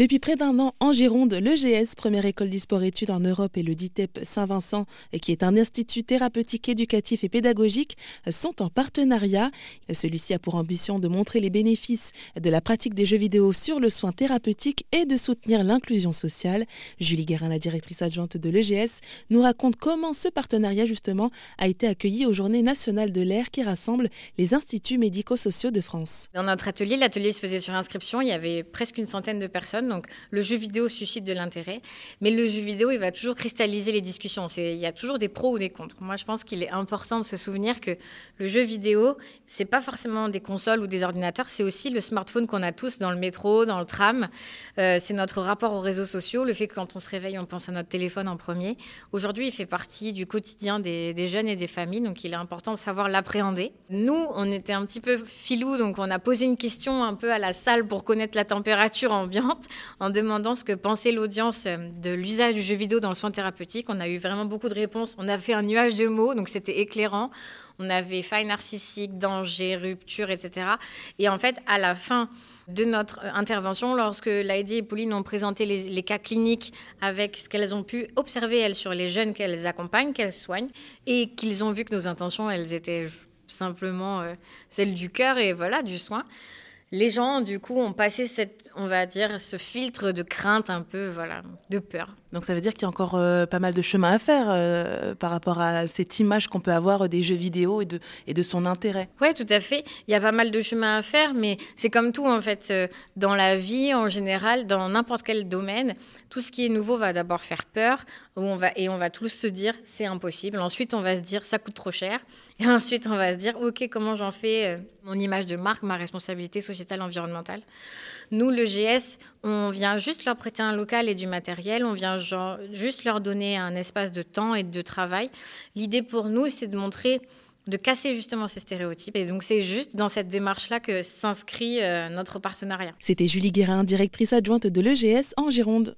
Depuis près d'un an, en Gironde, l'EGS, première école d'e-sport-études en Europe, et le DITEP Saint-Vincent, qui est un institut thérapeutique, éducatif et pédagogique, sont en partenariat. Celui-ci a pour ambition de montrer les bénéfices de la pratique des jeux vidéo sur le soin thérapeutique et de soutenir l'inclusion sociale. Julie Guérin, la directrice adjointe de l'EGS, nous raconte comment ce partenariat, justement, a été accueilli aux Journées nationales de l'air qui rassemblent les instituts médico-sociaux de France. Dans notre atelier, l'atelier se faisait sur inscription, il y avait presque une centaine de personnes donc le jeu vidéo suscite de l'intérêt, mais le jeu vidéo, il va toujours cristalliser les discussions. Il y a toujours des pros ou des contre. Moi, je pense qu'il est important de se souvenir que le jeu vidéo, c'est pas forcément des consoles ou des ordinateurs, c'est aussi le smartphone qu'on a tous dans le métro, dans le tram. Euh, c'est notre rapport aux réseaux sociaux, le fait que quand on se réveille, on pense à notre téléphone en premier. Aujourd'hui, il fait partie du quotidien des, des jeunes et des familles, donc il est important de savoir l'appréhender. Nous, on était un petit peu filou, donc on a posé une question un peu à la salle pour connaître la température ambiante en demandant ce que pensait l'audience euh, de l'usage du jeu vidéo dans le soin thérapeutique. On a eu vraiment beaucoup de réponses. On a fait un nuage de mots, donc c'était éclairant. On avait faille narcissique, danger, rupture, etc. Et en fait, à la fin de notre euh, intervention, lorsque Lady et Pauline ont présenté les, cas cliniques avec ce qu'elles ont pu observer, elles, sur les jeunes qu'elles accompagnent, qu'elles soignent, et qu'ils ont vu que nos intentions, elles étaient simplement euh, celles du cœur et voilà, du soin les gens, du coup, ont passé cette, on va dire, ce filtre de crainte un peu, voilà, de peur. Donc ça veut dire qu'il y a encore euh, pas mal de chemin à faire euh, par rapport à cette image qu'on peut avoir des jeux vidéo et de, et de son intérêt. Oui, tout à fait. Il y a pas mal de chemin à faire, mais c'est comme tout, en fait, euh, dans la vie en général, dans n'importe quel domaine, tout ce qui est nouveau va d'abord faire peur, où on va, et on va tous se dire, c'est impossible. Ensuite, on va se dire, ça coûte trop cher. Et ensuite, on va se dire, OK, comment j'en fais mon image de marque, ma responsabilité environnementale Nous, le GS, on vient juste leur prêter un local et du matériel, on vient juste leur donner un espace de temps et de travail. L'idée pour nous, c'est de montrer de casser justement ces stéréotypes. Et donc c'est juste dans cette démarche-là que s'inscrit euh, notre partenariat. C'était Julie Guérin, directrice adjointe de l'EGS en Gironde.